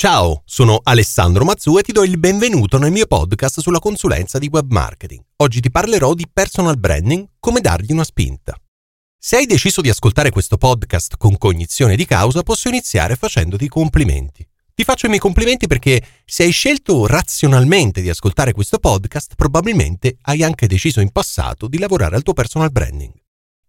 Ciao, sono Alessandro Mazzu e ti do il benvenuto nel mio podcast sulla consulenza di web marketing. Oggi ti parlerò di personal branding, come dargli una spinta. Se hai deciso di ascoltare questo podcast con cognizione di causa, posso iniziare facendoti i complimenti. Ti faccio i miei complimenti perché se hai scelto razionalmente di ascoltare questo podcast, probabilmente hai anche deciso in passato di lavorare al tuo personal branding.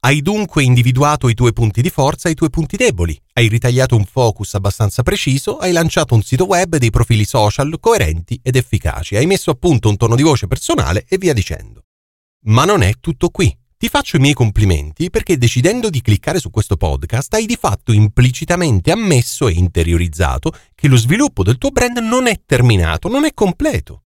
Hai dunque individuato i tuoi punti di forza e i tuoi punti deboli, hai ritagliato un focus abbastanza preciso, hai lanciato un sito web e dei profili social coerenti ed efficaci, hai messo a punto un tono di voce personale e via dicendo. Ma non è tutto qui. Ti faccio i miei complimenti perché decidendo di cliccare su questo podcast hai di fatto implicitamente ammesso e interiorizzato che lo sviluppo del tuo brand non è terminato, non è completo.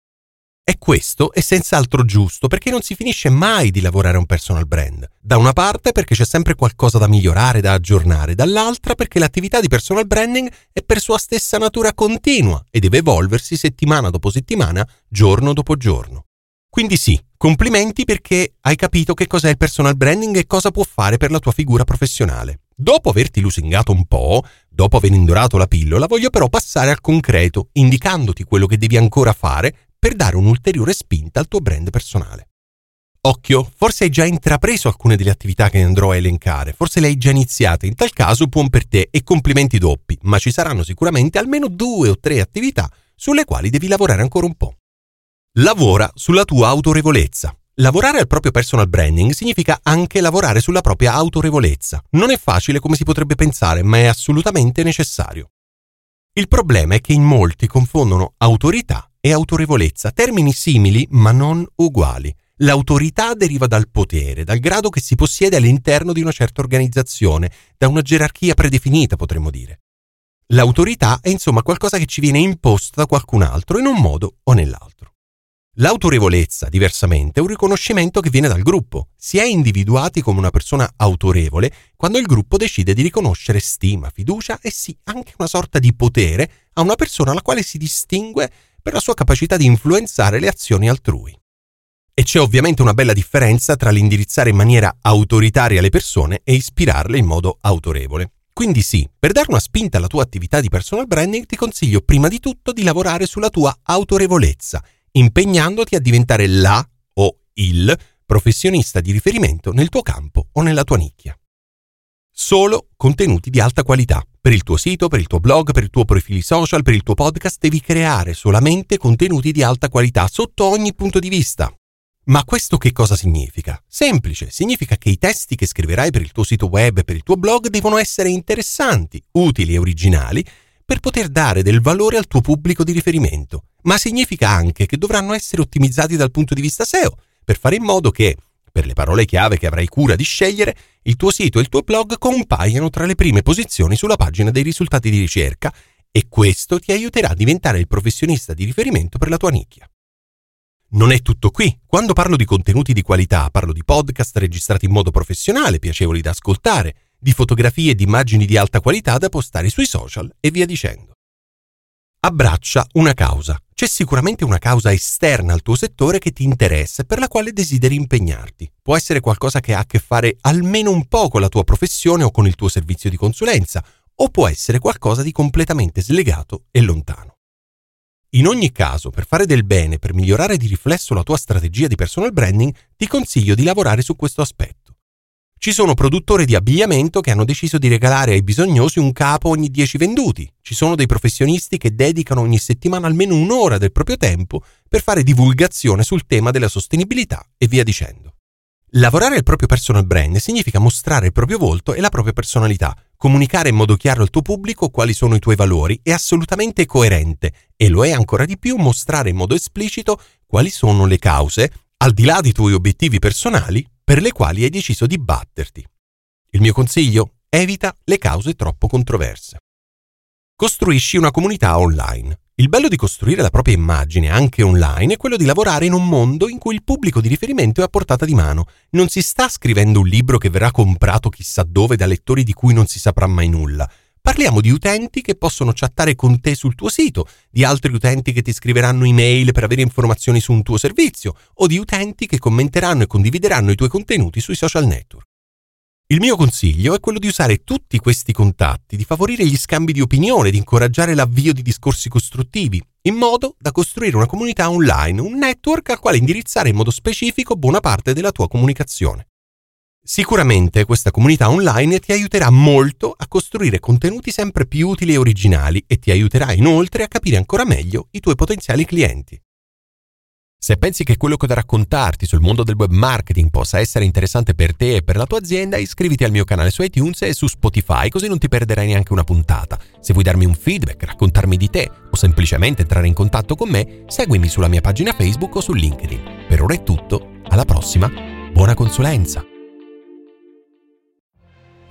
E questo è senz'altro giusto perché non si finisce mai di lavorare un personal brand. Da una parte perché c'è sempre qualcosa da migliorare, da aggiornare, dall'altra perché l'attività di personal branding è per sua stessa natura continua e deve evolversi settimana dopo settimana, giorno dopo giorno. Quindi sì, complimenti perché hai capito che cos'è il personal branding e cosa può fare per la tua figura professionale. Dopo averti lusingato un po', dopo aver indorato la pillola, voglio però passare al concreto, indicandoti quello che devi ancora fare per dare un'ulteriore spinta al tuo brand personale. Occhio, forse hai già intrapreso alcune delle attività che andrò a elencare, forse le hai già iniziate, in tal caso buon per te e complimenti doppi, ma ci saranno sicuramente almeno due o tre attività sulle quali devi lavorare ancora un po'. Lavora sulla tua autorevolezza. Lavorare al proprio personal branding significa anche lavorare sulla propria autorevolezza. Non è facile come si potrebbe pensare, ma è assolutamente necessario. Il problema è che in molti confondono autorità e autorevolezza, termini simili ma non uguali. L'autorità deriva dal potere, dal grado che si possiede all'interno di una certa organizzazione, da una gerarchia predefinita, potremmo dire. L'autorità è insomma qualcosa che ci viene imposto da qualcun altro in un modo o nell'altro. L'autorevolezza, diversamente, è un riconoscimento che viene dal gruppo. Si è individuati come una persona autorevole quando il gruppo decide di riconoscere stima, fiducia e sì, anche una sorta di potere a una persona alla quale si distingue per la sua capacità di influenzare le azioni altrui. E c'è ovviamente una bella differenza tra l'indirizzare in maniera autoritaria le persone e ispirarle in modo autorevole. Quindi sì, per dare una spinta alla tua attività di personal branding ti consiglio prima di tutto di lavorare sulla tua autorevolezza, impegnandoti a diventare la o il professionista di riferimento nel tuo campo o nella tua nicchia. Solo contenuti di alta qualità. Per il tuo sito, per il tuo blog, per i tuoi profili social, per il tuo podcast devi creare solamente contenuti di alta qualità sotto ogni punto di vista. Ma questo che cosa significa? Semplice, significa che i testi che scriverai per il tuo sito web e per il tuo blog devono essere interessanti, utili e originali per poter dare del valore al tuo pubblico di riferimento. Ma significa anche che dovranno essere ottimizzati dal punto di vista SEO, per fare in modo che per le parole chiave che avrai cura di scegliere, il tuo sito e il tuo blog compaiano tra le prime posizioni sulla pagina dei risultati di ricerca e questo ti aiuterà a diventare il professionista di riferimento per la tua nicchia. Non è tutto qui. Quando parlo di contenuti di qualità, parlo di podcast registrati in modo professionale, piacevoli da ascoltare, di fotografie e di immagini di alta qualità da postare sui social e via dicendo. Abbraccia una causa. C'è sicuramente una causa esterna al tuo settore che ti interessa e per la quale desideri impegnarti. Può essere qualcosa che ha a che fare almeno un po' con la tua professione o con il tuo servizio di consulenza, o può essere qualcosa di completamente slegato e lontano. In ogni caso, per fare del bene, per migliorare di riflesso la tua strategia di personal branding, ti consiglio di lavorare su questo aspetto. Ci sono produttori di abbigliamento che hanno deciso di regalare ai bisognosi un capo ogni 10 venduti. Ci sono dei professionisti che dedicano ogni settimana almeno un'ora del proprio tempo per fare divulgazione sul tema della sostenibilità e via dicendo. Lavorare il proprio personal brand significa mostrare il proprio volto e la propria personalità, comunicare in modo chiaro al tuo pubblico quali sono i tuoi valori è assolutamente coerente e lo è ancora di più mostrare in modo esplicito quali sono le cause, al di là dei tuoi obiettivi personali, per le quali hai deciso di batterti. Il mio consiglio? Evita le cause troppo controverse. Costruisci una comunità online. Il bello di costruire la propria immagine anche online è quello di lavorare in un mondo in cui il pubblico di riferimento è a portata di mano. Non si sta scrivendo un libro che verrà comprato chissà dove da lettori di cui non si saprà mai nulla. Parliamo di utenti che possono chattare con te sul tuo sito, di altri utenti che ti scriveranno email per avere informazioni su un tuo servizio o di utenti che commenteranno e condivideranno i tuoi contenuti sui social network. Il mio consiglio è quello di usare tutti questi contatti, di favorire gli scambi di opinione, di incoraggiare l'avvio di discorsi costruttivi, in modo da costruire una comunità online, un network al quale indirizzare in modo specifico buona parte della tua comunicazione. Sicuramente questa comunità online ti aiuterà molto a costruire contenuti sempre più utili e originali e ti aiuterà inoltre a capire ancora meglio i tuoi potenziali clienti. Se pensi che quello che ho da raccontarti sul mondo del web marketing possa essere interessante per te e per la tua azienda, iscriviti al mio canale su iTunes e su Spotify così non ti perderai neanche una puntata. Se vuoi darmi un feedback, raccontarmi di te o semplicemente entrare in contatto con me, seguimi sulla mia pagina Facebook o su LinkedIn. Per ora è tutto, alla prossima, buona consulenza!